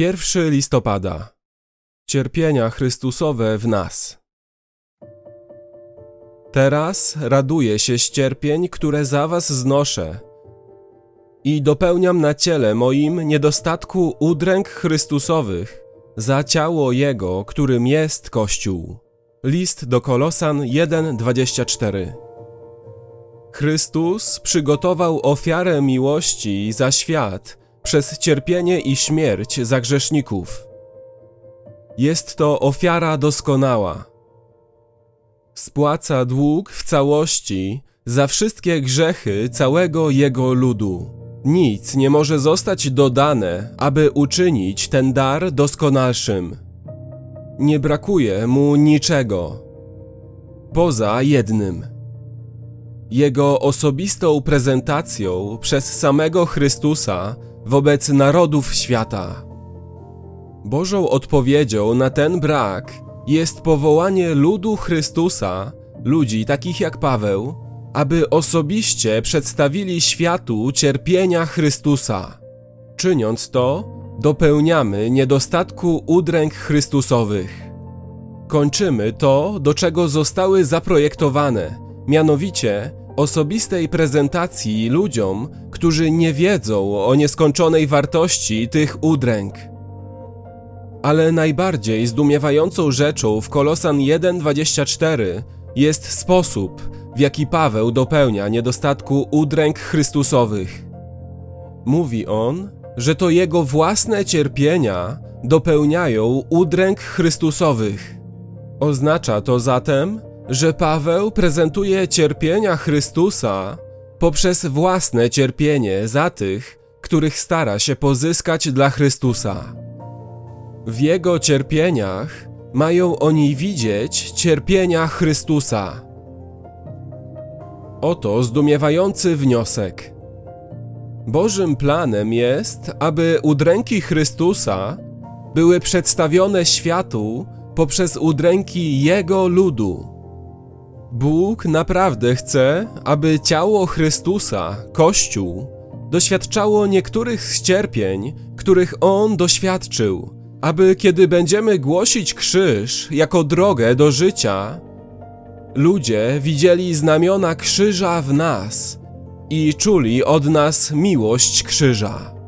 1 listopada. Cierpienia Chrystusowe w nas. Teraz raduję się z cierpień, które za was znoszę i dopełniam na ciele moim niedostatku udręk Chrystusowych za ciało Jego, którym jest Kościół. List do Kolosan 1:24. Chrystus przygotował ofiarę miłości za świat przez cierpienie i śmierć za grzeszników. Jest to ofiara doskonała. Spłaca dług w całości za wszystkie grzechy całego jego ludu. Nic nie może zostać dodane, aby uczynić ten dar doskonalszym. Nie brakuje mu niczego poza jednym jego osobistą prezentacją przez samego Chrystusa wobec narodów świata. Bożą odpowiedzią na ten brak jest powołanie ludu Chrystusa, ludzi takich jak Paweł, aby osobiście przedstawili światu cierpienia Chrystusa. Czyniąc to, dopełniamy niedostatku udręk Chrystusowych. Kończymy to, do czego zostały zaprojektowane, mianowicie osobistej prezentacji ludziom, którzy nie wiedzą o nieskończonej wartości tych udręk. Ale najbardziej zdumiewającą rzeczą w Kolosan 1:24 jest sposób, w jaki Paweł dopełnia niedostatku udręk Chrystusowych. Mówi on, że to jego własne cierpienia dopełniają udręk Chrystusowych. Oznacza to zatem, że Paweł prezentuje cierpienia Chrystusa poprzez własne cierpienie za tych, których stara się pozyskać dla Chrystusa. W jego cierpieniach mają oni widzieć cierpienia Chrystusa. Oto zdumiewający wniosek. Bożym planem jest, aby udręki Chrystusa były przedstawione światu poprzez udręki Jego ludu. Bóg naprawdę chce, aby ciało Chrystusa, Kościół, doświadczało niektórych cierpień, których On doświadczył, aby kiedy będziemy głosić krzyż jako drogę do życia, ludzie widzieli znamiona krzyża w nas i czuli od nas miłość krzyża.